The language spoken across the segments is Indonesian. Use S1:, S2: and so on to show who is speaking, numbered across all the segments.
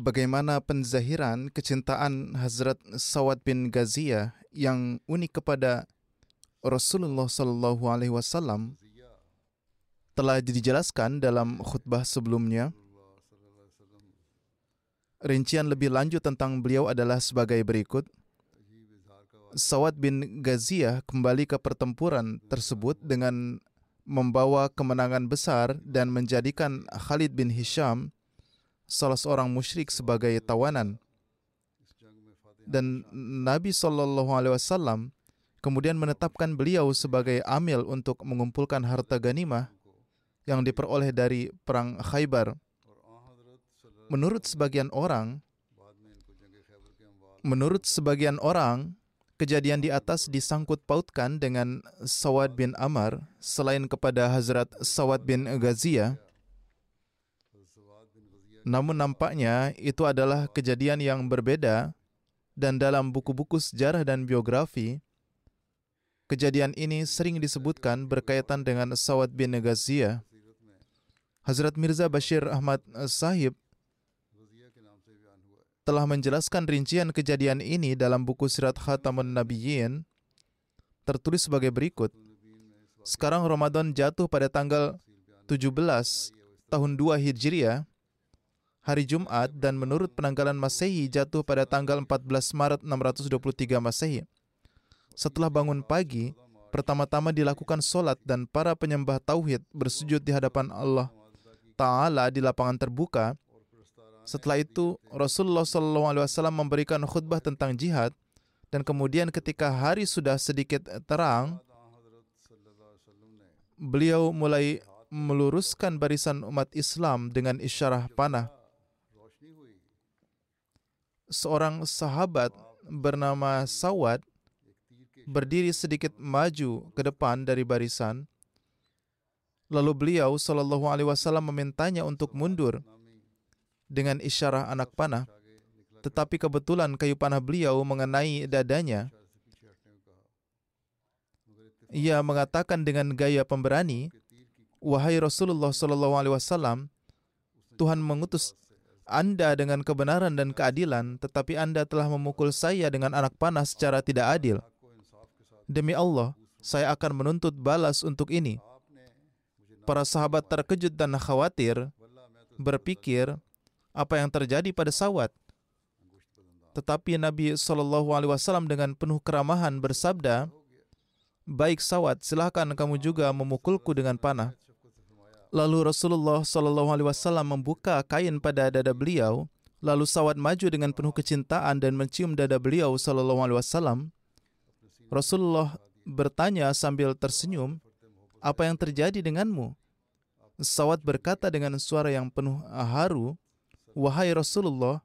S1: Bagaimana penzahiran kecintaan Hazrat Sawad bin Ghaziyah yang unik kepada Rasulullah Shallallahu Alaihi Wasallam telah dijelaskan dalam khutbah sebelumnya. Rincian lebih lanjut tentang beliau adalah sebagai berikut. Sawad bin Ghaziyah kembali ke pertempuran tersebut dengan membawa kemenangan besar dan menjadikan Khalid bin Hisham salah seorang musyrik sebagai tawanan. Dan Nabi Wasallam kemudian menetapkan beliau sebagai amil untuk mengumpulkan harta ganimah yang diperoleh dari perang Khaybar. Menurut sebagian orang, menurut sebagian orang, kejadian di atas disangkut pautkan dengan Sawad bin Amr selain kepada Hazrat Sawad bin Ghaziyah. Namun nampaknya itu adalah kejadian yang berbeda dan dalam buku-buku sejarah dan biografi, kejadian ini sering disebutkan berkaitan dengan Sawad bin Ghaziyah. Hazrat Mirza Bashir Ahmad Sahib telah menjelaskan rincian kejadian ini dalam buku Sirat Khatamun Nabiyyin tertulis sebagai berikut. Sekarang Ramadan jatuh pada tanggal 17 tahun 2 Hijriah, hari Jumat dan menurut penanggalan Masehi jatuh pada tanggal 14 Maret 623 Masehi. Setelah bangun pagi, pertama-tama dilakukan solat dan para penyembah tauhid bersujud di hadapan Allah Ta'ala di lapangan terbuka. Setelah itu, Rasulullah SAW memberikan khutbah tentang jihad dan kemudian ketika hari sudah sedikit terang, beliau mulai meluruskan barisan umat Islam dengan isyarah panah. Seorang sahabat bernama Sawad berdiri sedikit maju ke depan dari barisan. Lalu beliau Shallallahu Alaihi Wasallam memintanya untuk mundur dengan isyarah anak panah. Tetapi kebetulan kayu panah beliau mengenai dadanya. Ia mengatakan dengan gaya pemberani, Wahai Rasulullah Shallallahu Alaihi Wasallam, Tuhan mengutus Anda dengan kebenaran dan keadilan, tetapi Anda telah memukul saya dengan anak panah secara tidak adil. Demi Allah, saya akan menuntut balas untuk ini. Para sahabat terkejut dan khawatir, berpikir apa yang terjadi pada Sawat. Tetapi Nabi Shallallahu Alaihi Wasallam dengan penuh keramahan bersabda, baik Sawat, silahkan kamu juga memukulku dengan panah. Lalu Rasulullah Shallallahu Alaihi Wasallam membuka kain pada dada beliau, lalu Sawat maju dengan penuh kecintaan dan mencium dada beliau Shallallahu Alaihi Wasallam. Rasulullah bertanya sambil tersenyum, apa yang terjadi denganmu? Sawat berkata dengan suara yang penuh haru, Wahai Rasulullah,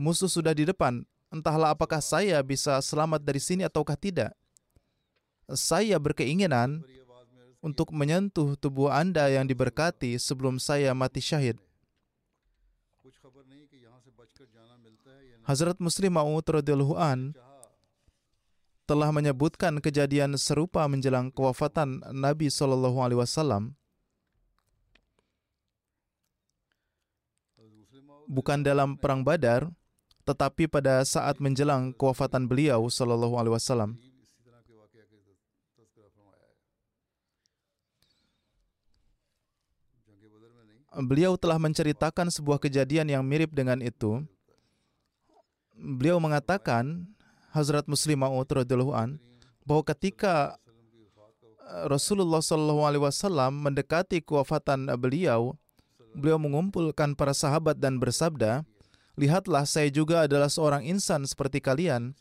S1: musuh sudah di depan, entahlah apakah saya bisa selamat dari sini ataukah tidak. Saya berkeinginan untuk menyentuh tubuh Anda yang diberkati sebelum saya mati syahid. Hazrat Muslim Ma'ud radhiyallahu an telah menyebutkan kejadian serupa menjelang kewafatan Nabi Shallallahu alaihi wasallam. Bukan dalam perang Badar, tetapi pada saat menjelang kewafatan beliau Shallallahu alaihi wasallam. Beliau telah menceritakan sebuah kejadian yang mirip dengan itu. Beliau mengatakan Hazrat Muslim Maud an bahwa ketika eh, Rasulullah wasallam mendekati kewafatan beliau, beliau mengumpulkan para sahabat dan bersabda, "Lihatlah saya juga adalah seorang insan seperti kalian.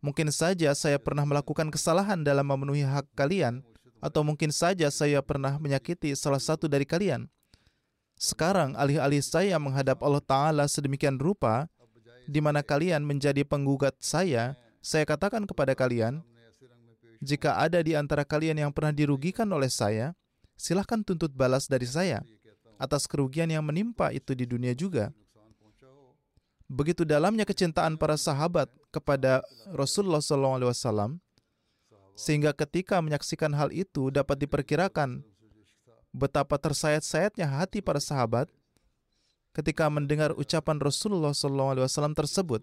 S1: Mungkin saja saya pernah melakukan kesalahan dalam memenuhi hak kalian, atau mungkin saja saya pernah menyakiti salah satu dari kalian. Sekarang alih-alih saya menghadap Allah Ta'ala sedemikian rupa, di mana kalian menjadi penggugat saya, saya katakan kepada kalian, jika ada di antara kalian yang pernah dirugikan oleh saya, silahkan tuntut balas dari saya atas kerugian yang menimpa itu di dunia juga. Begitu dalamnya kecintaan para sahabat kepada Rasulullah SAW, sehingga ketika menyaksikan hal itu dapat diperkirakan betapa tersayat-sayatnya hati para sahabat ketika mendengar ucapan Rasulullah SAW tersebut.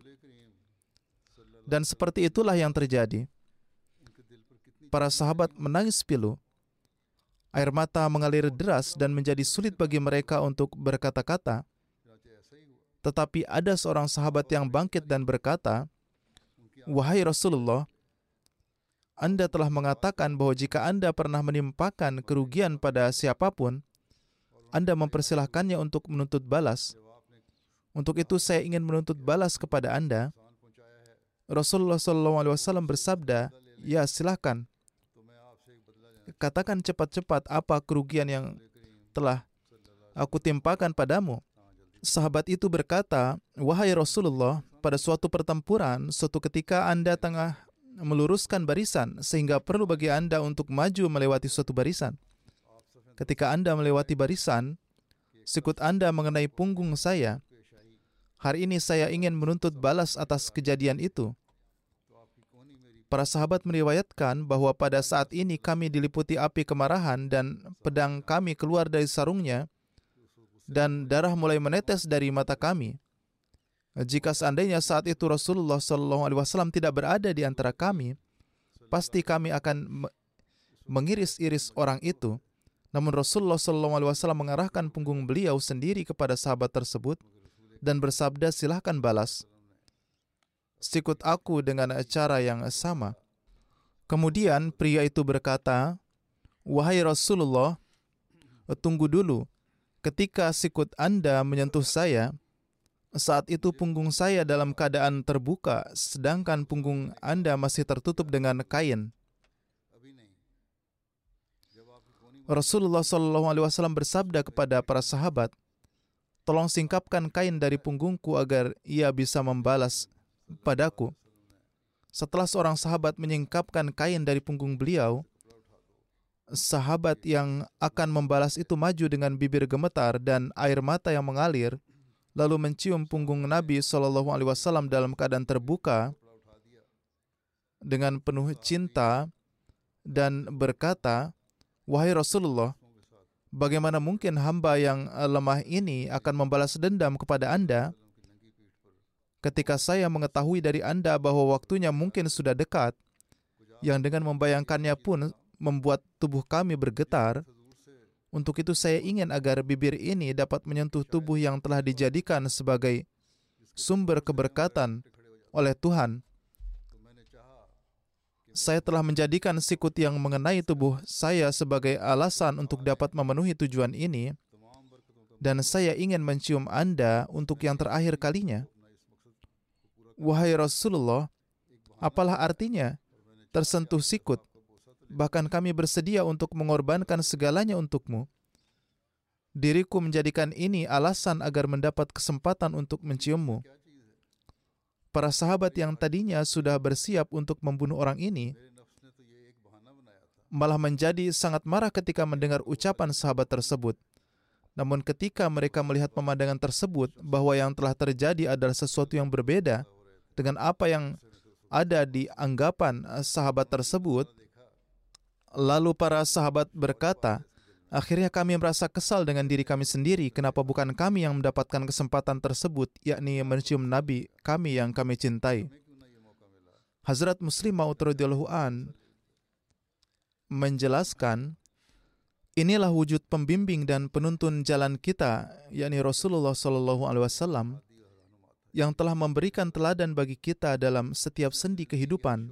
S1: Dan seperti itulah yang terjadi. Para sahabat menangis pilu. Air mata mengalir deras dan menjadi sulit bagi mereka untuk berkata-kata. Tetapi ada seorang sahabat yang bangkit dan berkata, Wahai Rasulullah, anda telah mengatakan bahwa jika Anda pernah menimpakan kerugian pada siapa pun, Anda mempersilahkannya untuk menuntut balas. Untuk itu saya ingin menuntut balas kepada Anda. Rasulullah SAW bersabda, Ya silahkan. Katakan cepat-cepat apa kerugian yang telah aku timpakan padamu. Sahabat itu berkata, Wahai Rasulullah, pada suatu pertempuran, suatu ketika Anda tengah meluruskan barisan sehingga perlu bagi Anda untuk maju melewati suatu barisan. Ketika Anda melewati barisan, sikut Anda mengenai punggung saya. Hari ini saya ingin menuntut balas atas kejadian itu. Para sahabat meriwayatkan bahwa pada saat ini kami diliputi api kemarahan dan pedang kami keluar dari sarungnya dan darah mulai menetes dari mata kami. Jika seandainya saat itu Rasulullah SAW tidak berada di antara kami, pasti kami akan mengiris-iris orang itu. Namun Rasulullah SAW mengarahkan punggung beliau sendiri kepada sahabat tersebut dan bersabda, silahkan balas. Sikut aku dengan cara yang sama. Kemudian pria itu berkata, Wahai Rasulullah, tunggu dulu. Ketika sikut Anda menyentuh saya, saat itu punggung saya dalam keadaan terbuka, sedangkan punggung Anda masih tertutup dengan kain. Rasulullah SAW bersabda kepada para sahabat, Tolong singkapkan kain dari punggungku agar ia bisa membalas padaku. Setelah seorang sahabat menyingkapkan kain dari punggung beliau, sahabat yang akan membalas itu maju dengan bibir gemetar dan air mata yang mengalir lalu mencium punggung Nabi Shallallahu Alaihi Wasallam dalam keadaan terbuka dengan penuh cinta dan berkata, wahai Rasulullah, bagaimana mungkin hamba yang lemah ini akan membalas dendam kepada Anda? Ketika saya mengetahui dari Anda bahwa waktunya mungkin sudah dekat, yang dengan membayangkannya pun membuat tubuh kami bergetar, untuk itu saya ingin agar bibir ini dapat menyentuh tubuh yang telah dijadikan sebagai sumber keberkatan oleh Tuhan. Saya telah menjadikan sikut yang mengenai tubuh saya sebagai alasan untuk dapat memenuhi tujuan ini, dan saya ingin mencium Anda untuk yang terakhir kalinya. Wahai Rasulullah, apalah artinya tersentuh sikut Bahkan kami bersedia untuk mengorbankan segalanya untukmu. Diriku menjadikan ini alasan agar mendapat kesempatan untuk menciummu. Para sahabat yang tadinya sudah bersiap untuk membunuh orang ini malah menjadi sangat marah ketika mendengar ucapan sahabat tersebut. Namun ketika mereka melihat pemandangan tersebut bahwa yang telah terjadi adalah sesuatu yang berbeda dengan apa yang ada di anggapan sahabat tersebut, Lalu para sahabat berkata, Akhirnya kami merasa kesal dengan diri kami sendiri. Kenapa bukan kami yang mendapatkan kesempatan tersebut, yakni mencium Nabi kami yang kami cintai? Hazrat Muslim Maud an menjelaskan, Inilah wujud pembimbing dan penuntun jalan kita, yakni Rasulullah Shallallahu Alaihi Wasallam, yang telah memberikan teladan bagi kita dalam setiap sendi kehidupan,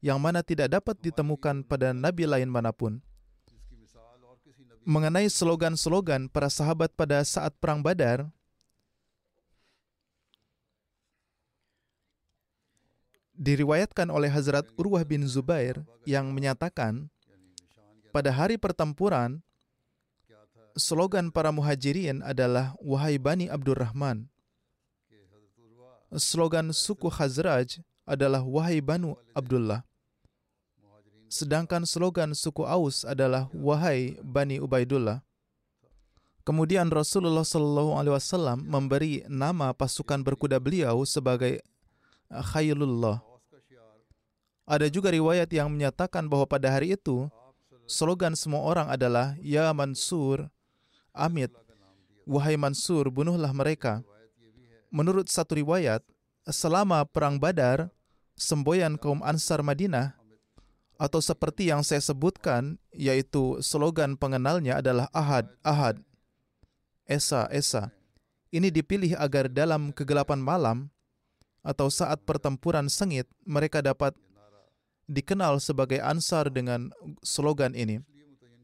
S1: yang mana tidak dapat ditemukan pada nabi lain mana pun. Mengenai slogan-slogan para sahabat pada saat perang Badar, diriwayatkan oleh Hazrat Urwah bin Zubair yang menyatakan pada hari pertempuran slogan para muhajirin adalah wahai Bani Abdurrahman. Slogan suku Khazraj adalah wahai Banu Abdullah. Sedangkan slogan suku Aus adalah wahai Bani Ubaidullah. Kemudian Rasulullah Shallallahu Alaihi Wasallam memberi nama pasukan berkuda beliau sebagai Khairullah. Ada juga riwayat yang menyatakan bahwa pada hari itu slogan semua orang adalah Ya Mansur, Amit, wahai Mansur, bunuhlah mereka. Menurut satu riwayat, selama perang Badar, semboyan kaum Ansar Madinah atau seperti yang saya sebutkan, yaitu slogan pengenalnya adalah Ahad, Ahad, Esa, Esa. Ini dipilih agar dalam kegelapan malam atau saat pertempuran sengit mereka dapat dikenal sebagai Ansar dengan slogan ini.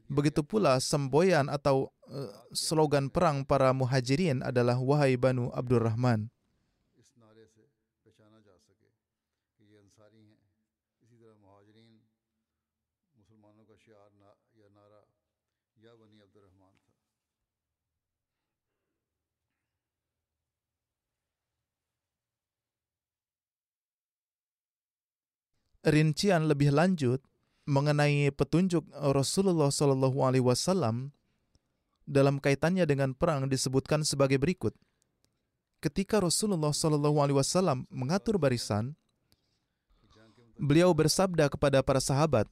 S1: Begitu pula semboyan atau uh, slogan perang para muhajirin adalah Wahai Banu Abdurrahman. Rincian lebih lanjut mengenai petunjuk Rasulullah Shallallahu Alaihi Wasallam dalam kaitannya dengan perang disebutkan sebagai berikut. Ketika Rasulullah Shallallahu Alaihi Wasallam mengatur barisan, beliau bersabda kepada para sahabat,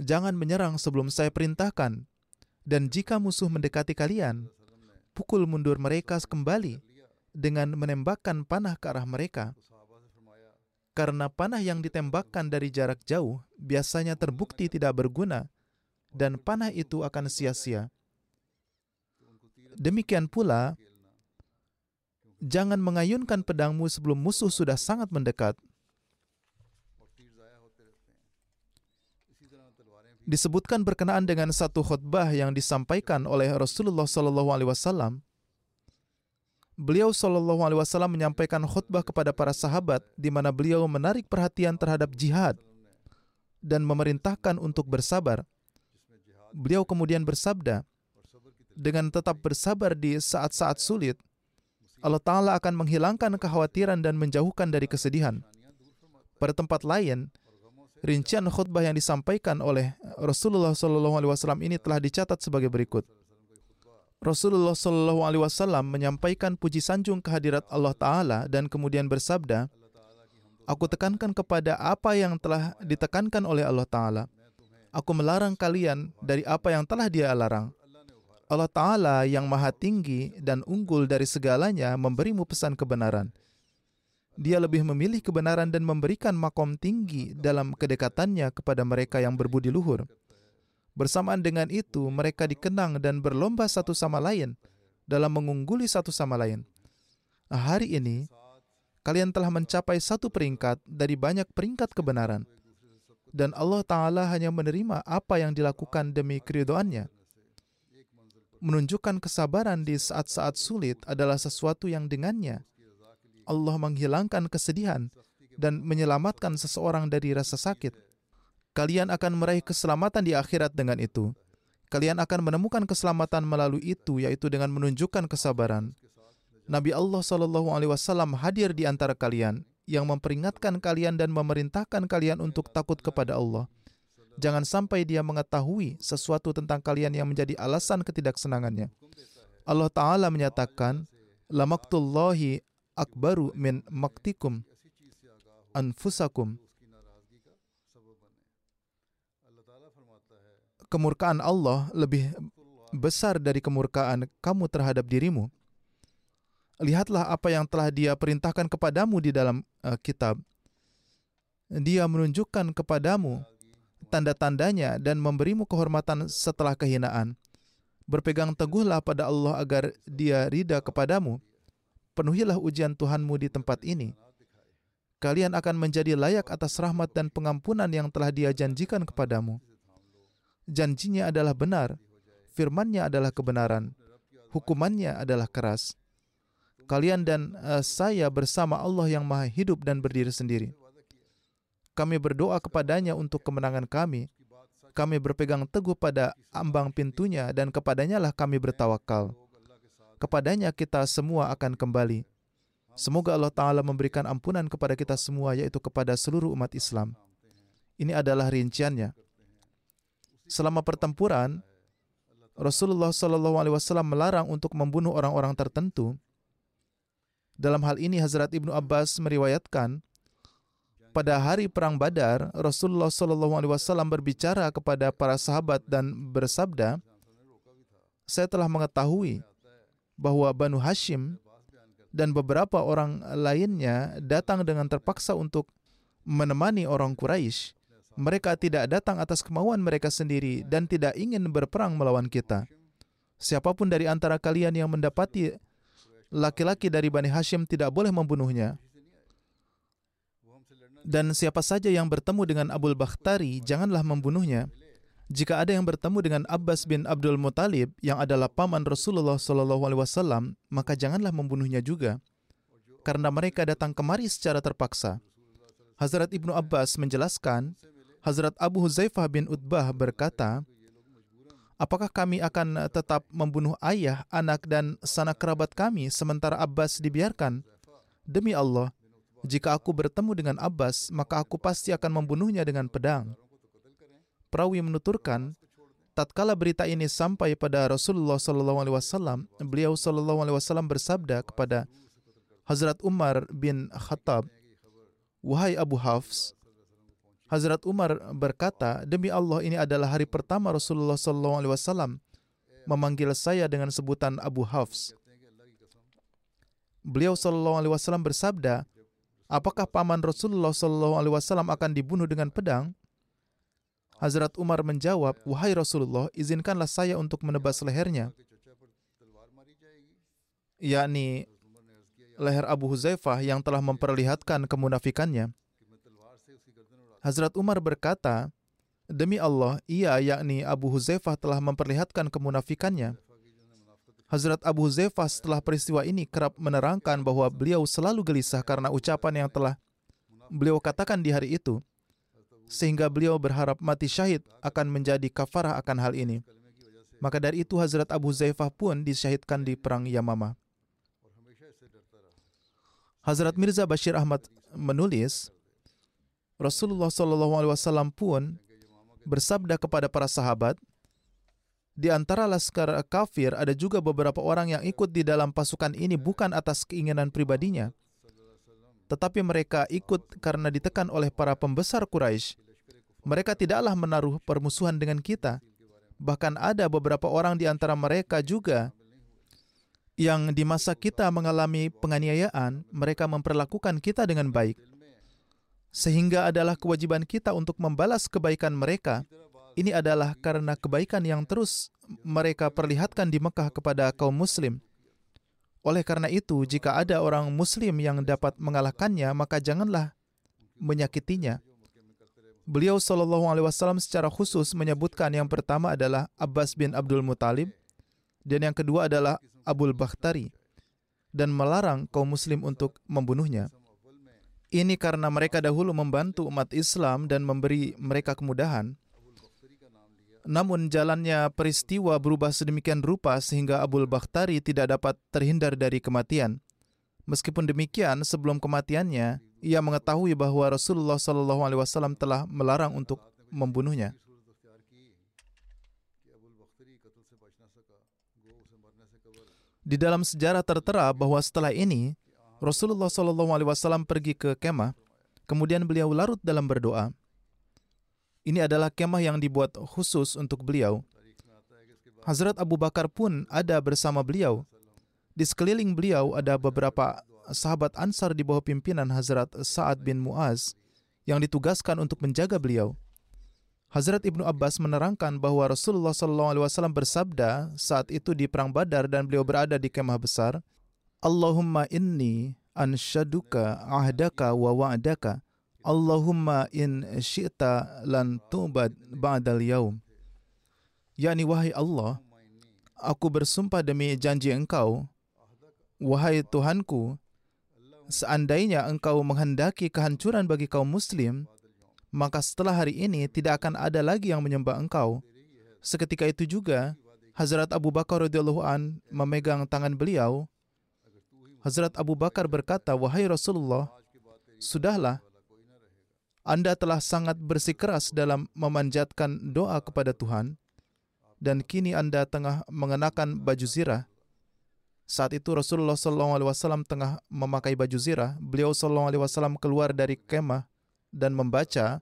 S1: "Jangan menyerang sebelum saya perintahkan, dan jika musuh mendekati kalian, pukul mundur mereka kembali dengan menembakkan panah ke arah mereka." Karena panah yang ditembakkan dari jarak jauh biasanya terbukti tidak berguna dan panah itu akan sia-sia. Demikian pula, jangan mengayunkan pedangmu sebelum musuh sudah sangat mendekat. Disebutkan berkenaan dengan satu khutbah yang disampaikan oleh Rasulullah SAW beliau Shallallahu Alaihi Wasallam menyampaikan khutbah kepada para sahabat, di mana beliau menarik perhatian terhadap jihad dan memerintahkan untuk bersabar. Beliau kemudian bersabda, dengan tetap bersabar di saat-saat sulit, Allah Ta'ala akan menghilangkan kekhawatiran dan menjauhkan dari kesedihan. Pada tempat lain, rincian khutbah yang disampaikan oleh Rasulullah SAW ini telah dicatat sebagai berikut. Rasulullah Shallallahu Alaihi Wasallam menyampaikan puji sanjung kehadirat Allah Taala dan kemudian bersabda, Aku tekankan kepada apa yang telah ditekankan oleh Allah Taala. Aku melarang kalian dari apa yang telah Dia larang. Allah Taala yang Maha Tinggi dan unggul dari segalanya memberimu pesan kebenaran. Dia lebih memilih kebenaran dan memberikan makom tinggi dalam kedekatannya kepada mereka yang berbudi luhur. Bersamaan dengan itu, mereka dikenang dan berlomba satu sama lain dalam mengungguli satu sama lain. Nah, hari ini, kalian telah mencapai satu peringkat dari banyak peringkat kebenaran. Dan Allah Ta'ala hanya menerima apa yang dilakukan demi keridoannya. Menunjukkan kesabaran di saat-saat sulit adalah sesuatu yang dengannya Allah menghilangkan kesedihan dan menyelamatkan seseorang dari rasa sakit kalian akan meraih keselamatan di akhirat dengan itu. Kalian akan menemukan keselamatan melalui itu, yaitu dengan menunjukkan kesabaran. Nabi Allah Shallallahu Alaihi Wasallam hadir di antara kalian, yang memperingatkan kalian dan memerintahkan kalian untuk takut kepada Allah. Jangan sampai dia mengetahui sesuatu tentang kalian yang menjadi alasan ketidaksenangannya. Allah Ta'ala menyatakan, Lamaktullahi akbaru min maktikum anfusakum kemurkaan Allah lebih besar dari kemurkaan kamu terhadap dirimu. Lihatlah apa yang telah Dia perintahkan kepadamu di dalam uh, kitab. Dia menunjukkan kepadamu tanda-tandanya dan memberimu kehormatan setelah kehinaan. Berpegang teguhlah pada Allah agar dia rida kepadamu. Penuhilah ujian Tuhanmu di tempat ini. Kalian akan menjadi layak atas rahmat dan pengampunan yang telah dia janjikan kepadamu. Janjinya adalah benar, firmannya adalah kebenaran, hukumannya adalah keras. Kalian dan uh, saya bersama Allah yang maha hidup dan berdiri sendiri. Kami berdoa kepadanya untuk kemenangan kami. Kami berpegang teguh pada ambang pintunya dan kepadanya lah kami bertawakal. Kepadanya kita semua akan kembali. Semoga Allah Ta'ala memberikan ampunan kepada kita semua, yaitu kepada seluruh umat Islam. Ini adalah rinciannya. Selama pertempuran, Rasulullah Shallallahu Alaihi Wasallam melarang untuk membunuh orang-orang tertentu. Dalam hal ini, Hazrat Ibnu Abbas meriwayatkan, pada hari perang Badar, Rasulullah Shallallahu Alaihi Wasallam berbicara kepada para sahabat dan bersabda, "Saya telah mengetahui bahwa Banu Hashim dan beberapa orang lainnya datang dengan terpaksa untuk menemani orang Quraisy. Mereka tidak datang atas kemauan mereka sendiri dan tidak ingin berperang melawan kita. Siapa pun dari antara kalian yang mendapati laki-laki dari Bani Hashim tidak boleh membunuhnya." Dan siapa saja yang bertemu dengan Abul Bakhtari, janganlah membunuhnya. Jika ada yang bertemu dengan Abbas bin Abdul Muthalib yang adalah paman Rasulullah Shallallahu Alaihi Wasallam, maka janganlah membunuhnya juga, karena mereka datang kemari secara terpaksa. Hazrat Ibnu Abbas menjelaskan, Hazrat Abu Huzaifah bin Utbah berkata, Apakah kami akan tetap membunuh ayah, anak, dan sanak kerabat kami sementara Abbas dibiarkan? Demi Allah, jika aku bertemu dengan Abbas, maka aku pasti akan membunuhnya dengan pedang. Perawi menuturkan, tatkala berita ini sampai pada Rasulullah Wasallam, beliau Sallallahu Alaihi Wasallam bersabda kepada Hazrat Umar bin Khattab, wahai Abu Hafs, Hazrat Umar berkata, demi Allah ini adalah hari pertama Rasulullah Wasallam memanggil saya dengan sebutan Abu Hafs. Beliau Wasallam bersabda, apakah paman Rasulullah Wasallam akan dibunuh dengan pedang? Hazrat Umar menjawab, wahai Rasulullah, izinkanlah saya untuk menebas lehernya. Yakni leher Abu Huzaifah yang telah memperlihatkan kemunafikannya. Hazrat Umar berkata, Demi Allah, ia yakni Abu Huzaifah telah memperlihatkan kemunafikannya. Hazrat Abu Huzaifah setelah peristiwa ini kerap menerangkan bahwa beliau selalu gelisah karena ucapan yang telah beliau katakan di hari itu, sehingga beliau berharap mati syahid akan menjadi kafarah akan hal ini. Maka dari itu Hazrat Abu Huzaifah pun disyahidkan di perang Yamamah. Hazrat Mirza Bashir Ahmad menulis, Rasulullah SAW pun bersabda kepada para sahabat, di antara laskar kafir ada juga beberapa orang yang ikut di dalam pasukan ini bukan atas keinginan pribadinya, tetapi mereka ikut karena ditekan oleh para pembesar Quraisy. Mereka tidaklah menaruh permusuhan dengan kita. Bahkan ada beberapa orang di antara mereka juga yang di masa kita mengalami penganiayaan, mereka memperlakukan kita dengan baik. Sehingga adalah kewajiban kita untuk membalas kebaikan mereka ini adalah karena kebaikan yang terus mereka perlihatkan di Mekah kepada kaum muslim. Oleh karena itu, jika ada orang muslim yang dapat mengalahkannya, maka janganlah menyakitinya. Beliau Shallallahu Alaihi Wasallam secara khusus menyebutkan yang pertama adalah Abbas bin Abdul Muthalib dan yang kedua adalah Abul Bakhtari dan melarang kaum muslim untuk membunuhnya. Ini karena mereka dahulu membantu umat Islam dan memberi mereka kemudahan. Namun jalannya peristiwa berubah sedemikian rupa sehingga Abul Bakhtari tidak dapat terhindar dari kematian. Meskipun demikian, sebelum kematiannya, ia mengetahui bahwa Rasulullah Shallallahu Alaihi Wasallam telah melarang untuk membunuhnya. Di dalam sejarah tertera bahwa setelah ini Rasulullah Shallallahu Alaihi Wasallam pergi ke kemah, kemudian beliau larut dalam berdoa. Ini adalah kemah yang dibuat khusus untuk beliau. Hazrat Abu Bakar pun ada bersama beliau. Di sekeliling beliau ada beberapa sahabat Ansar di bawah pimpinan Hazrat Sa'ad bin Muaz yang ditugaskan untuk menjaga beliau. Hazrat Ibnu Abbas menerangkan bahwa Rasulullah SAW bersabda saat itu di perang Badar dan beliau berada di kemah besar, Allahumma inni ansyaduka ahdaka wa wa'daka. Allahumma in syi'ta lan tu'bad ba'dal yaum. yakni wahai Allah, aku bersumpah demi janji engkau, wahai Tuhanku, seandainya engkau menghendaki kehancuran bagi kaum muslim, maka setelah hari ini tidak akan ada lagi yang menyembah engkau. Seketika itu juga, Hazrat Abu Bakar radhiyallahu an memegang tangan beliau. Hazrat Abu Bakar berkata, "Wahai Rasulullah, sudahlah. Anda telah sangat bersikeras dalam memanjatkan doa kepada Tuhan dan kini Anda tengah mengenakan baju zirah." Saat itu Rasulullah SAW tengah memakai baju zirah. Beliau SAW keluar dari kemah dan membaca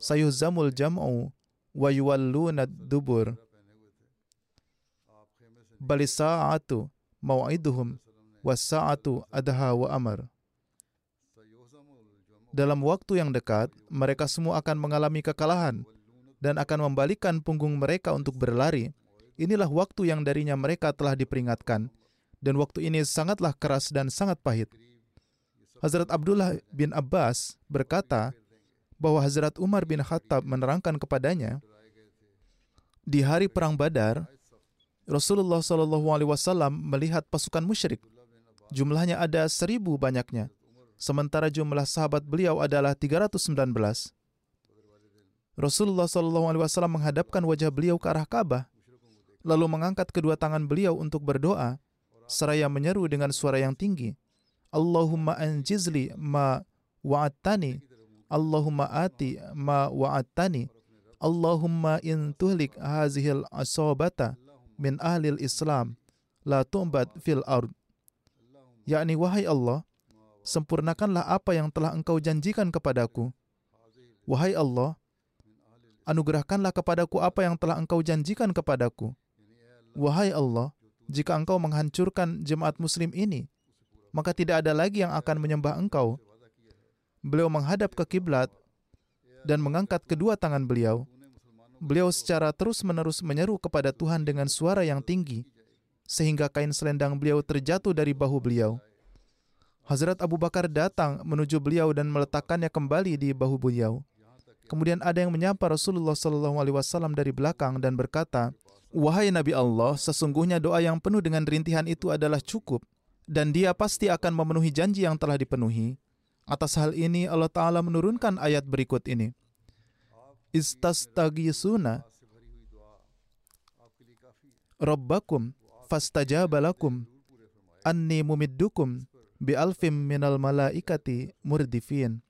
S1: sayuhzamul jam'u wa yuwalluna dubur bali sa'atu mau'iduhum was sa'atu adha wa amar dalam waktu yang dekat mereka semua akan mengalami kekalahan dan akan membalikan punggung mereka untuk berlari. Inilah waktu yang darinya mereka telah diperingatkan dan waktu ini sangatlah keras dan sangat pahit. Hazrat Abdullah bin Abbas berkata bahwa Hazrat Umar bin Khattab menerangkan kepadanya di hari perang Badar Rasulullah Shallallahu Alaihi Wasallam melihat pasukan musyrik jumlahnya ada seribu banyaknya. Sementara jumlah sahabat beliau adalah 319 Rasulullah Wasallam menghadapkan wajah beliau ke arah Ka'bah lalu mengangkat kedua tangan beliau untuk berdoa seraya menyeru dengan suara yang tinggi Allahumma anjizli ma wa'attani Allahumma ati ma wa'attani Allahumma in tuhlik hazihil asobata min ahlil Islam la tu'bad fil ard yakni wahai Allah sempurnakanlah apa yang telah engkau janjikan kepadaku wahai Allah anugerahkanlah kepadaku apa yang telah engkau janjikan kepadaku wahai Allah jika engkau menghancurkan jemaat muslim ini maka tidak ada lagi yang akan menyembah engkau. Beliau menghadap ke kiblat dan mengangkat kedua tangan beliau. Beliau secara terus-menerus menyeru kepada Tuhan dengan suara yang tinggi, sehingga kain selendang beliau terjatuh dari bahu beliau. Hazrat Abu Bakar datang menuju beliau dan meletakkannya kembali di bahu beliau. Kemudian ada yang menyapa Rasulullah Shallallahu Alaihi Wasallam dari belakang dan berkata, Wahai Nabi Allah, sesungguhnya doa yang penuh dengan rintihan itu adalah cukup dan dia pasti akan memenuhi janji yang telah dipenuhi. Atas hal ini Allah Ta'ala menurunkan ayat berikut ini. Istastagisuna Rabbakum fastajabalakum anni mumiddukum bi alfim minal malaikati murdifin.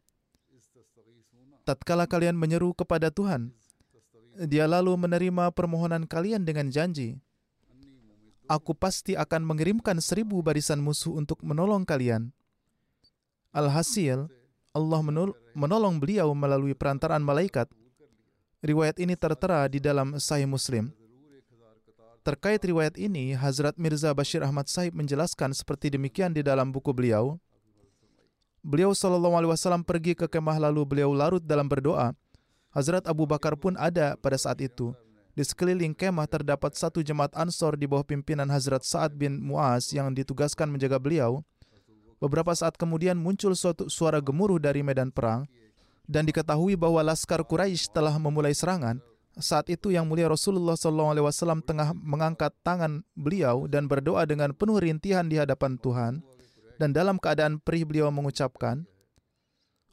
S1: Tatkala kalian menyeru kepada Tuhan, dia lalu menerima permohonan kalian dengan janji aku pasti akan mengirimkan seribu barisan musuh untuk menolong kalian. Alhasil, Allah menolong beliau melalui perantaraan malaikat. Riwayat ini tertera di dalam Sahih Muslim. Terkait riwayat ini, Hazrat Mirza Bashir Ahmad Sahib menjelaskan seperti demikian di dalam buku beliau. Beliau Shallallahu Alaihi Wasallam pergi ke kemah lalu beliau larut dalam berdoa. Hazrat Abu Bakar pun ada pada saat itu. Di sekeliling kemah terdapat satu jemaat Ansor di bawah pimpinan Hazrat Sa'ad bin Mu'az yang ditugaskan menjaga beliau. Beberapa saat kemudian muncul suatu suara gemuruh dari medan perang dan diketahui bahwa laskar Quraisy telah memulai serangan. Saat itu yang mulia Rasulullah SAW tengah mengangkat tangan beliau dan berdoa dengan penuh rintihan di hadapan Tuhan. Dan dalam keadaan perih beliau mengucapkan,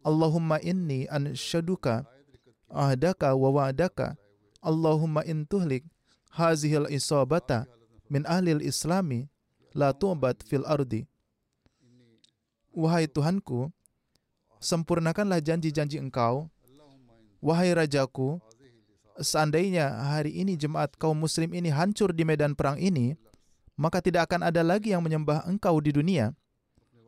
S1: Allahumma inni ansyaduka ahdaka wa wa'daka Allahumma in tuhlik hazihil isabata min ahlil islami la tu'bad fil ardi. Wahai Tuhanku, sempurnakanlah janji-janji engkau. Wahai Rajaku, seandainya hari ini jemaat kaum muslim ini hancur di medan perang ini, maka tidak akan ada lagi yang menyembah engkau di dunia.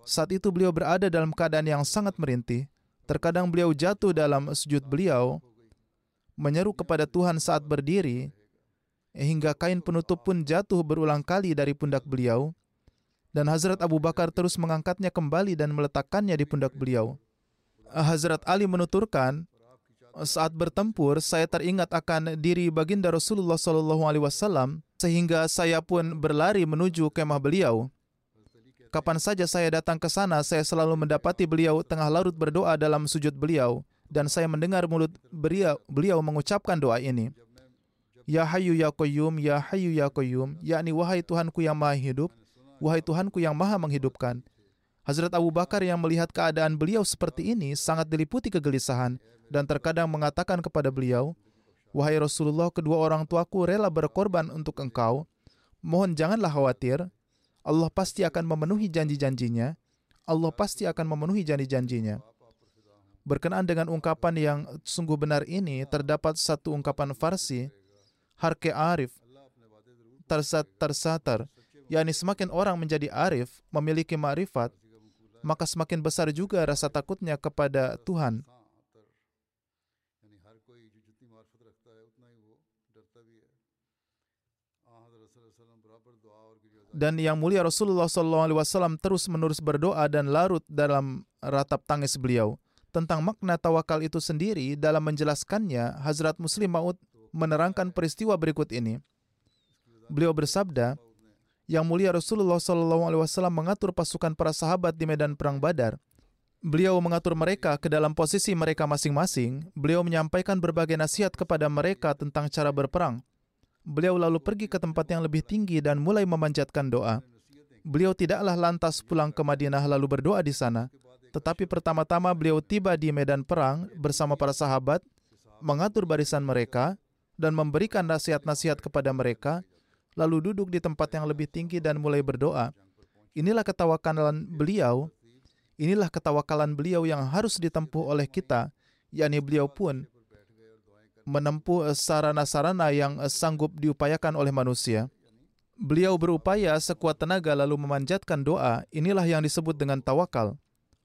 S1: Saat itu beliau berada dalam keadaan yang sangat merintih. Terkadang beliau jatuh dalam sujud beliau menyeru kepada Tuhan saat berdiri, hingga kain penutup pun jatuh berulang kali dari pundak beliau, dan Hazrat Abu Bakar terus mengangkatnya kembali dan meletakkannya di pundak beliau. Hazrat Ali menuturkan, saat bertempur saya teringat akan diri baginda Rasulullah Shallallahu Alaihi Wasallam sehingga saya pun berlari menuju kemah beliau. Kapan saja saya datang ke sana, saya selalu mendapati beliau tengah larut berdoa dalam sujud beliau dan saya mendengar mulut beliau, beliau mengucapkan doa ini. Ya Hayyu Ya Qayyum, Ya Hayyu Ya Qayyum, yakni wahai Tuhanku yang Maha Hidup, wahai Tuhanku yang Maha Menghidupkan. Hazrat Abu Bakar yang melihat keadaan beliau seperti ini sangat diliputi kegelisahan dan terkadang mengatakan kepada beliau, Wahai Rasulullah, kedua orang tuaku rela berkorban untuk engkau. Mohon janganlah khawatir, Allah pasti akan memenuhi janji-janjinya. Allah pasti akan memenuhi janji-janjinya. Berkenaan dengan ungkapan yang sungguh benar ini, terdapat satu ungkapan Farsi, Harke Arif, tersat tersatar, yakni semakin orang menjadi arif, memiliki ma'rifat, maka semakin besar juga rasa takutnya kepada Tuhan. Dan yang mulia Rasulullah SAW terus menerus berdoa dan larut dalam ratap tangis beliau. Tentang makna tawakal itu sendiri dalam menjelaskannya, Hazrat Muslim Maud menerangkan peristiwa berikut ini. Beliau bersabda, yang mulia Rasulullah SAW mengatur pasukan para sahabat di medan perang Badar. Beliau mengatur mereka ke dalam posisi mereka masing-masing. Beliau menyampaikan berbagai nasihat kepada mereka tentang cara berperang. Beliau lalu pergi ke tempat yang lebih tinggi dan mulai memanjatkan doa. Beliau tidaklah lantas pulang ke Madinah lalu berdoa di sana, tetapi pertama-tama beliau tiba di medan perang bersama para sahabat, mengatur barisan mereka, dan memberikan nasihat-nasihat kepada mereka, lalu duduk di tempat yang lebih tinggi dan mulai berdoa. Inilah ketawakalan beliau, inilah ketawakalan beliau yang harus ditempuh oleh kita, yakni beliau pun menempuh sarana-sarana yang sanggup diupayakan oleh manusia. Beliau berupaya sekuat tenaga lalu memanjatkan doa, inilah yang disebut dengan tawakal.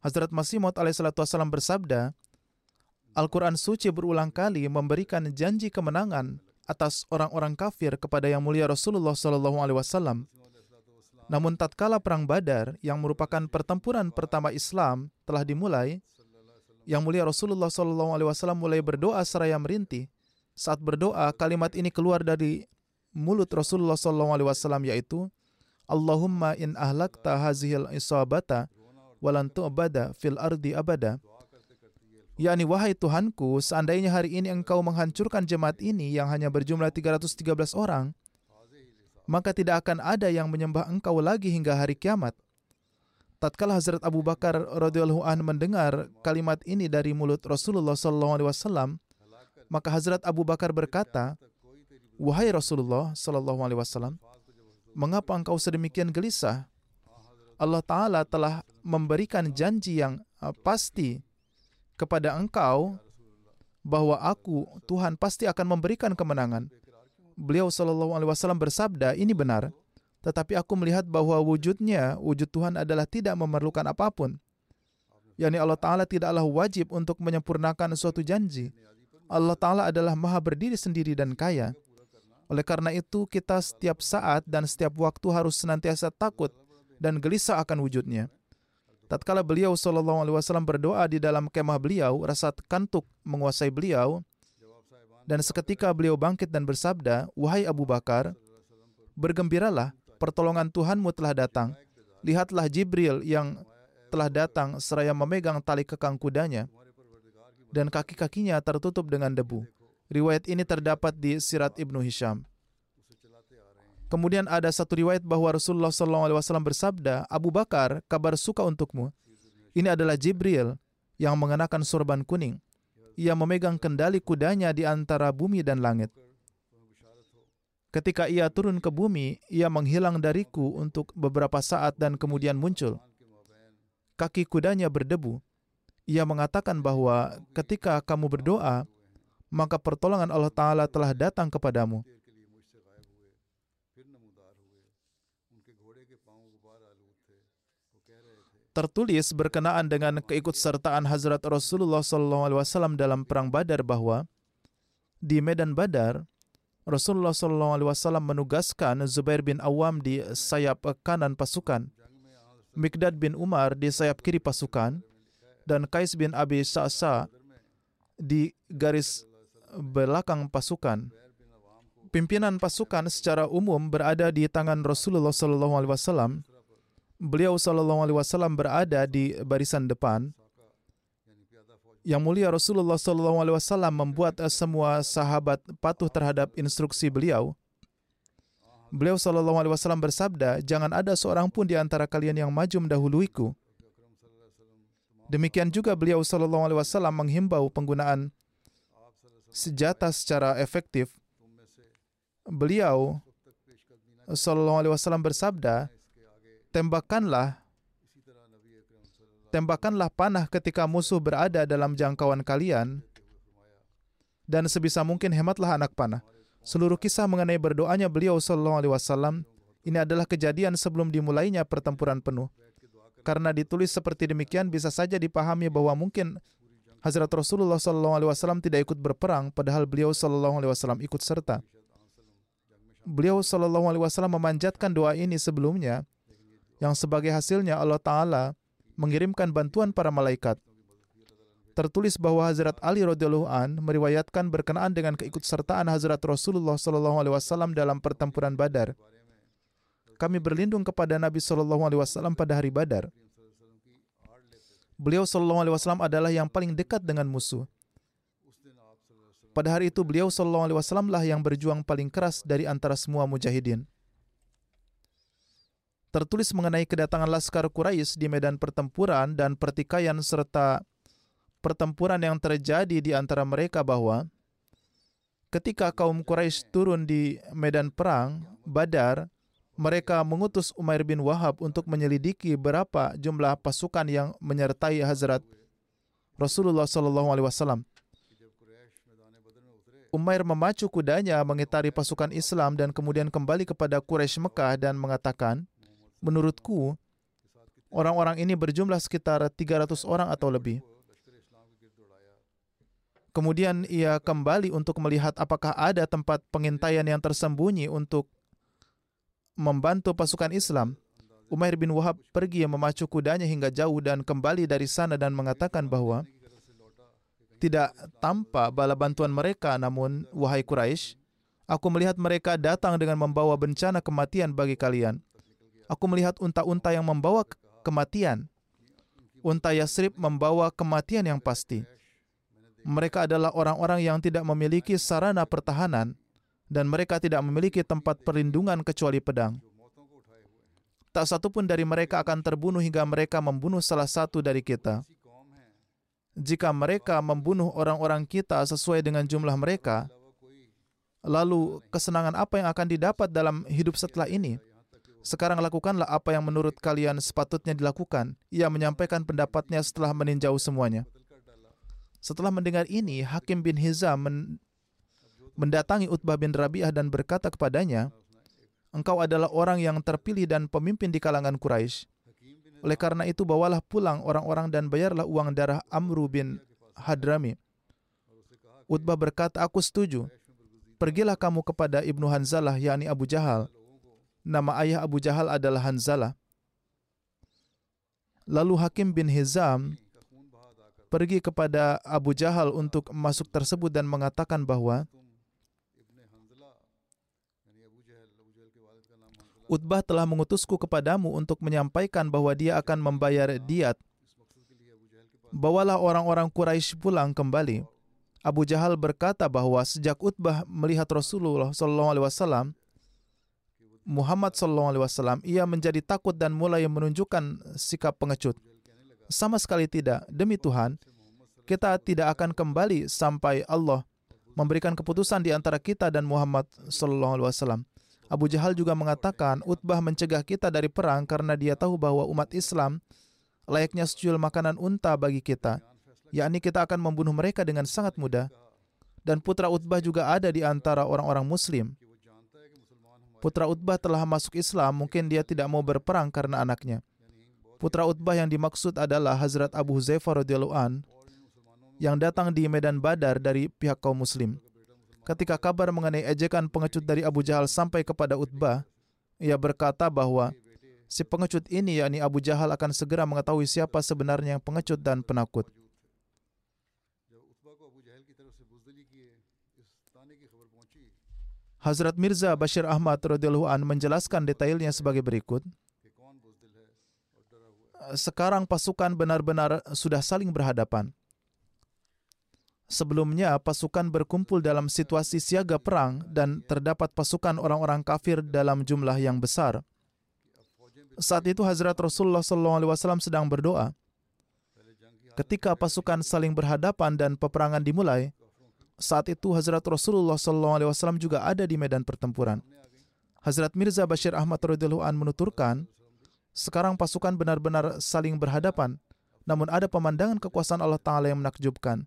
S1: Hazrat Masih Maud alaihissalatu wassalam bersabda, Al-Quran suci berulang kali memberikan janji kemenangan atas orang-orang kafir kepada yang mulia Rasulullah Shallallahu Alaihi Wasallam. Namun tatkala perang Badar yang merupakan pertempuran pertama Islam telah dimulai, yang mulia Rasulullah Shallallahu Alaihi Wasallam mulai berdoa seraya merintih. Saat berdoa, kalimat ini keluar dari mulut Rasulullah Shallallahu Alaihi Wasallam yaitu Allahumma in ahlakta hazihil isabata walan tu'bada fil ardi abada yakni wahai Tuhanku, seandainya hari ini engkau menghancurkan jemaat ini yang hanya berjumlah 313 orang, maka tidak akan ada yang menyembah engkau lagi hingga hari kiamat. Tatkala Hazrat Abu Bakar radhiyallahu an mendengar kalimat ini dari mulut Rasulullah sallallahu alaihi wasallam, maka Hazrat Abu Bakar berkata, "Wahai Rasulullah sallallahu alaihi wasallam, mengapa engkau sedemikian gelisah? Allah taala telah memberikan janji yang uh, pasti kepada engkau bahwa aku Tuhan pasti akan memberikan kemenangan. Beliau Shallallahu Alaihi Wasallam bersabda ini benar, tetapi aku melihat bahwa wujudnya wujud Tuhan adalah tidak memerlukan apa pun. yakni Allah Taala tidaklah wajib untuk menyempurnakan suatu janji. Allah Taala adalah maha berdiri sendiri dan kaya. Oleh karena itu kita setiap saat dan setiap waktu harus senantiasa takut dan gelisah akan wujudnya. Tatkala beliau Shallallahu Alaihi Wasallam berdoa di dalam kemah beliau, rasa kantuk menguasai beliau, dan seketika beliau bangkit dan bersabda, Wahai Abu Bakar, bergembiralah, pertolongan Tuhanmu telah datang. Lihatlah Jibril yang telah datang seraya memegang tali kekang kudanya, dan kaki-kakinya tertutup dengan debu. Riwayat ini terdapat di Sirat Ibnu Hisham. Kemudian ada satu riwayat bahwa Rasulullah SAW bersabda, Abu Bakar, kabar suka untukmu. Ini adalah Jibril yang mengenakan sorban kuning. Ia memegang kendali kudanya di antara bumi dan langit. Ketika ia turun ke bumi, ia menghilang dariku untuk beberapa saat dan kemudian muncul. Kaki kudanya berdebu. Ia mengatakan bahwa ketika kamu berdoa, maka pertolongan Allah Ta'ala telah datang kepadamu. tertulis berkenaan dengan keikutsertaan Hazrat Rasulullah SAW dalam perang Badar bahwa di medan Badar Rasulullah SAW menugaskan Zubair bin Awam di sayap kanan pasukan, Mikdad bin Umar di sayap kiri pasukan, dan Kais bin Abi Sa'sa di garis belakang pasukan. Pimpinan pasukan secara umum berada di tangan Rasulullah Wasallam. Beliau Wasallam berada di barisan depan. Yang mulia Rasulullah Wasallam membuat semua sahabat patuh terhadap instruksi beliau. Beliau Wasallam bersabda, jangan ada seorang pun di antara kalian yang maju mendahuluiku. Demikian juga beliau Wasallam menghimbau penggunaan senjata secara efektif. Beliau Wasallam bersabda, tembakanlah tembakanlah panah ketika musuh berada dalam jangkauan kalian dan sebisa mungkin hematlah anak panah. Seluruh kisah mengenai berdoanya beliau Sallallahu Alaihi Wasallam ini adalah kejadian sebelum dimulainya pertempuran penuh. Karena ditulis seperti demikian bisa saja dipahami bahwa mungkin Hazrat Rasulullah Sallallahu Alaihi Wasallam tidak ikut berperang, padahal beliau Sallallahu Alaihi Wasallam ikut serta. Beliau Sallallahu Alaihi Wasallam memanjatkan doa ini sebelumnya, yang sebagai hasilnya Allah Taala mengirimkan bantuan para malaikat. Tertulis bahwa Hazrat Ali radhiyallahu an meriwayatkan berkenaan dengan keikutsertaan Hazrat Rasulullah Sallallahu Alaihi Wasallam dalam pertempuran Badar. Kami berlindung kepada Nabi Sallallahu Alaihi Wasallam pada hari Badar. Beliau Sallallahu Alaihi Wasallam adalah yang paling dekat dengan musuh. Pada hari itu beliau Sallallahu Alaihi Wasallam lah yang berjuang paling keras dari antara semua mujahidin. Tertulis mengenai kedatangan Laskar Quraisy di medan pertempuran dan pertikaian serta pertempuran yang terjadi di antara mereka bahwa ketika kaum Quraisy turun di medan perang Badar, mereka mengutus Umair bin Wahab untuk menyelidiki berapa jumlah pasukan yang menyertai Hazrat Rasulullah Sallallahu Alaihi Wasallam. Umair memacu kudanya mengitari pasukan Islam dan kemudian kembali kepada Quraisy Mekah dan mengatakan, menurutku orang-orang ini berjumlah sekitar 300 orang atau lebih. Kemudian ia kembali untuk melihat apakah ada tempat pengintaian yang tersembunyi untuk membantu pasukan Islam. Umair bin Wahab pergi memacu kudanya hingga jauh dan kembali dari sana dan mengatakan bahwa tidak tampak bala bantuan mereka namun wahai Quraisy aku melihat mereka datang dengan membawa bencana kematian bagi kalian. Aku melihat unta-unta yang membawa kematian. Unta Yasrib membawa kematian yang pasti mereka adalah orang-orang yang tidak memiliki sarana pertahanan dan mereka tidak memiliki tempat perlindungan kecuali pedang. Tak satu pun dari mereka akan terbunuh hingga mereka membunuh salah satu dari kita. Jika mereka membunuh orang-orang kita sesuai dengan jumlah mereka, lalu kesenangan apa yang akan didapat dalam hidup setelah ini? Sekarang lakukanlah apa yang menurut kalian sepatutnya dilakukan. Ia menyampaikan pendapatnya setelah meninjau semuanya. Setelah mendengar ini, Hakim bin Hizam men mendatangi Utbah bin Rabi'ah dan berkata kepadanya, Engkau adalah orang yang terpilih dan pemimpin di kalangan Quraisy. Oleh karena itu, bawalah pulang orang-orang dan bayarlah uang darah Amru bin Hadrami. Utbah berkata, aku setuju. Pergilah kamu kepada Ibnu Hanzalah, yakni Abu Jahal. Nama ayah Abu Jahal adalah Hanzalah. Lalu Hakim bin Hizam pergi kepada Abu Jahal untuk masuk tersebut dan mengatakan bahwa Utbah telah mengutusku kepadamu untuk menyampaikan bahwa dia akan membayar diat. Bawalah orang-orang Quraisy pulang kembali. Abu Jahal berkata bahwa sejak Utbah melihat Rasulullah Wasallam, Muhammad Wasallam, ia menjadi takut dan mulai menunjukkan sikap pengecut. Sama sekali tidak. Demi Tuhan, kita tidak akan kembali sampai Allah memberikan keputusan di antara kita dan Muhammad wasallam. Abu Jahal juga mengatakan Utbah mencegah kita dari perang karena dia tahu bahwa umat Islam layaknya secuil makanan unta bagi kita, yakni kita akan membunuh mereka dengan sangat mudah. Dan putra Utbah juga ada di antara orang-orang muslim. Putra Utbah telah masuk Islam, mungkin dia tidak mau berperang karena anaknya. Putra Utbah yang dimaksud adalah Hazrat Abu Huzaifah radhiyallahu an yang datang di medan Badar dari pihak kaum muslim. Ketika kabar mengenai ejekan pengecut dari Abu Jahal sampai kepada Utbah, ia berkata bahwa si pengecut ini yakni Abu Jahal akan segera mengetahui siapa sebenarnya yang pengecut dan penakut. Hazrat Mirza Bashir Ahmad radhiyallahu an menjelaskan detailnya sebagai berikut. Sekarang pasukan benar-benar sudah saling berhadapan. Sebelumnya, pasukan berkumpul dalam situasi siaga perang dan terdapat pasukan orang-orang kafir dalam jumlah yang besar. Saat itu Hazrat Rasulullah SAW sedang berdoa. Ketika pasukan saling berhadapan dan peperangan dimulai, saat itu Hazrat Rasulullah SAW juga ada di medan pertempuran. Hazrat Mirza Bashir Ahmad radhiyallahu an menuturkan, sekarang pasukan benar-benar saling berhadapan, namun ada pemandangan kekuasaan Allah Ta'ala yang menakjubkan,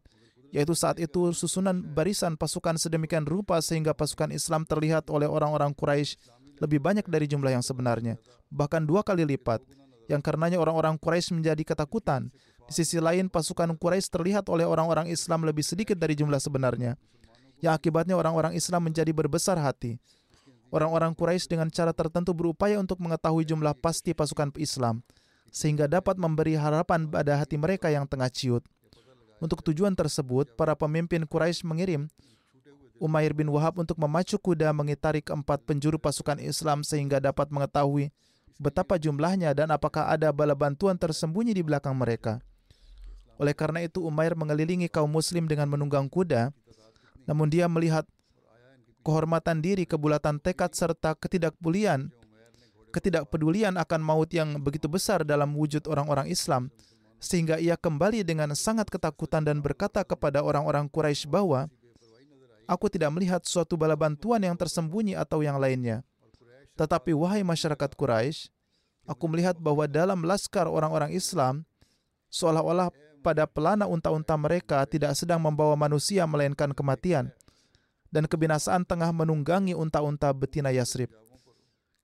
S1: yaitu saat itu susunan barisan pasukan sedemikian rupa sehingga pasukan Islam terlihat oleh orang-orang Quraisy lebih banyak dari jumlah yang sebenarnya, bahkan dua kali lipat, yang karenanya orang-orang Quraisy menjadi ketakutan. Di sisi lain, pasukan Quraisy terlihat oleh orang-orang Islam lebih sedikit dari jumlah sebenarnya, yang akibatnya orang-orang Islam menjadi berbesar hati. Orang-orang Quraisy dengan cara tertentu berupaya untuk mengetahui jumlah pasti pasukan Islam, sehingga dapat memberi harapan pada hati mereka yang tengah ciut. Untuk tujuan tersebut, para pemimpin Quraisy mengirim Umair bin Wahab untuk memacu kuda mengitari keempat penjuru pasukan Islam sehingga dapat mengetahui betapa jumlahnya dan apakah ada bala bantuan tersembunyi di belakang mereka. Oleh karena itu Umair mengelilingi kaum muslim dengan menunggang kuda, namun dia melihat kehormatan diri, kebulatan tekad serta ketidakpulian, ketidakpedulian akan maut yang begitu besar dalam wujud orang-orang Islam, sehingga ia kembali dengan sangat ketakutan dan berkata kepada orang-orang Quraisy bahwa aku tidak melihat suatu bala bantuan yang tersembunyi atau yang lainnya. Tetapi wahai masyarakat Quraisy, aku melihat bahwa dalam laskar orang-orang Islam seolah-olah pada pelana unta-unta mereka tidak sedang membawa manusia melainkan kematian dan kebinasaan tengah menunggangi unta-unta betina Yasrib.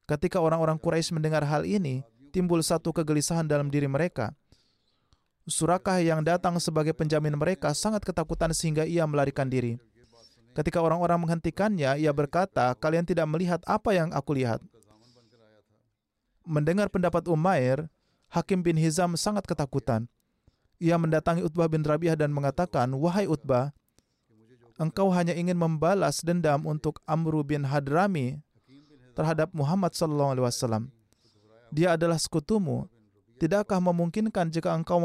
S1: Ketika orang-orang Quraisy mendengar hal ini, timbul satu kegelisahan dalam diri mereka. Surakah yang datang sebagai penjamin mereka sangat ketakutan sehingga ia melarikan diri. Ketika orang-orang menghentikannya, ia berkata, "Kalian tidak melihat apa yang aku lihat." Mendengar pendapat Umair, Hakim bin Hizam sangat ketakutan. Ia mendatangi Utbah bin Rabi'ah dan mengatakan, "Wahai Utbah, engkau hanya ingin membalas dendam untuk Amru bin Hadrami terhadap Muhammad sallallahu alaihi wasallam. Dia adalah sekutumu. Tidakkah memungkinkan jika engkau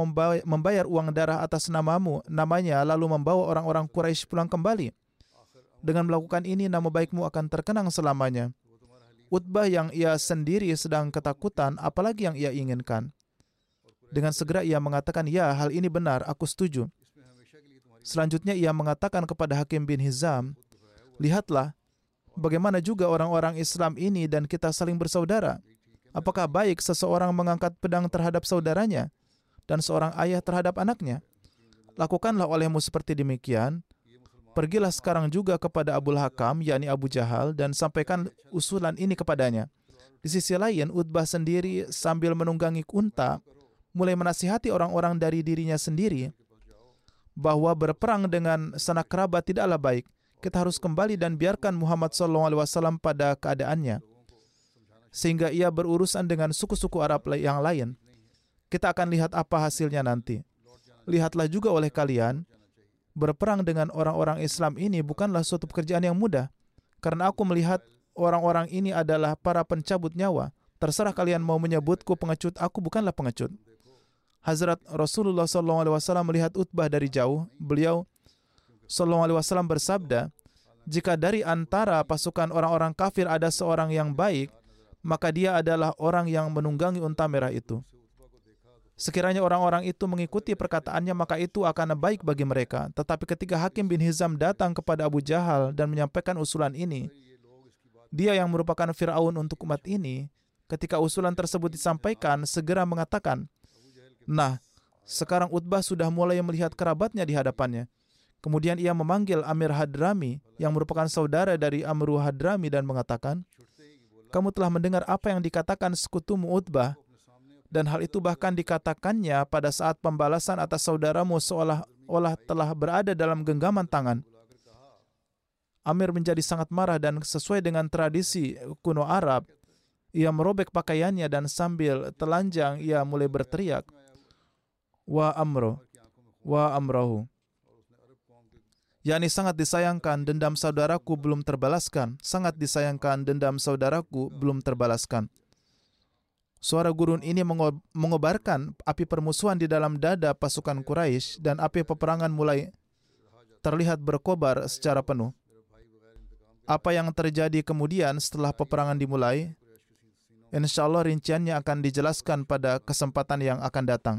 S1: membayar, uang darah atas namamu, namanya lalu membawa orang-orang Quraisy pulang kembali? Dengan melakukan ini nama baikmu akan terkenang selamanya." Utbah yang ia sendiri sedang ketakutan, apalagi yang ia inginkan. Dengan segera ia mengatakan, "Ya, hal ini benar, aku setuju." Selanjutnya ia mengatakan kepada Hakim bin Hizam, "Lihatlah bagaimana juga orang-orang Islam ini dan kita saling bersaudara. Apakah baik seseorang mengangkat pedang terhadap saudaranya dan seorang ayah terhadap anaknya? Lakukanlah olehmu seperti demikian. Pergilah sekarang juga kepada Abu Hakam, yakni Abu Jahal, dan sampaikan usulan ini kepadanya." Di sisi lain, Utbah sendiri sambil menunggangi unta, mulai menasihati orang-orang dari dirinya sendiri bahwa berperang dengan sanak kerabat tidaklah baik. Kita harus kembali dan biarkan Muhammad SAW pada keadaannya. Sehingga ia berurusan dengan suku-suku Arab yang lain. Kita akan lihat apa hasilnya nanti. Lihatlah juga oleh kalian, berperang dengan orang-orang Islam ini bukanlah suatu pekerjaan yang mudah. Karena aku melihat orang-orang ini adalah para pencabut nyawa. Terserah kalian mau menyebutku pengecut, aku bukanlah pengecut. Hazrat Rasulullah SAW melihat Utbah dari jauh. Beliau SAW bersabda, jika dari antara pasukan orang-orang kafir ada seorang yang baik, maka dia adalah orang yang menunggangi unta merah itu. Sekiranya orang-orang itu mengikuti perkataannya, maka itu akan baik bagi mereka. Tetapi ketika Hakim bin Hizam datang kepada Abu Jahal dan menyampaikan usulan ini, dia yang merupakan Fir'aun untuk umat ini, ketika usulan tersebut disampaikan, segera mengatakan, Nah, sekarang Utbah sudah mulai melihat kerabatnya di hadapannya. Kemudian ia memanggil Amir Hadrami yang merupakan saudara dari Amru Hadrami dan mengatakan, Kamu telah mendengar apa yang dikatakan sekutumu Utbah, dan hal itu bahkan dikatakannya pada saat pembalasan atas saudaramu seolah-olah telah berada dalam genggaman tangan. Amir menjadi sangat marah dan sesuai dengan tradisi kuno Arab, ia merobek pakaiannya dan sambil telanjang ia mulai berteriak, Wa amro, wa amrohu. yakni sangat disayangkan dendam saudaraku belum terbalaskan, sangat disayangkan dendam saudaraku belum terbalaskan. Suara gurun ini mengobarkan api permusuhan di dalam dada pasukan Quraisy dan api peperangan mulai terlihat berkobar secara penuh. Apa yang terjadi kemudian setelah peperangan dimulai, insya Allah rinciannya akan dijelaskan pada kesempatan yang akan datang.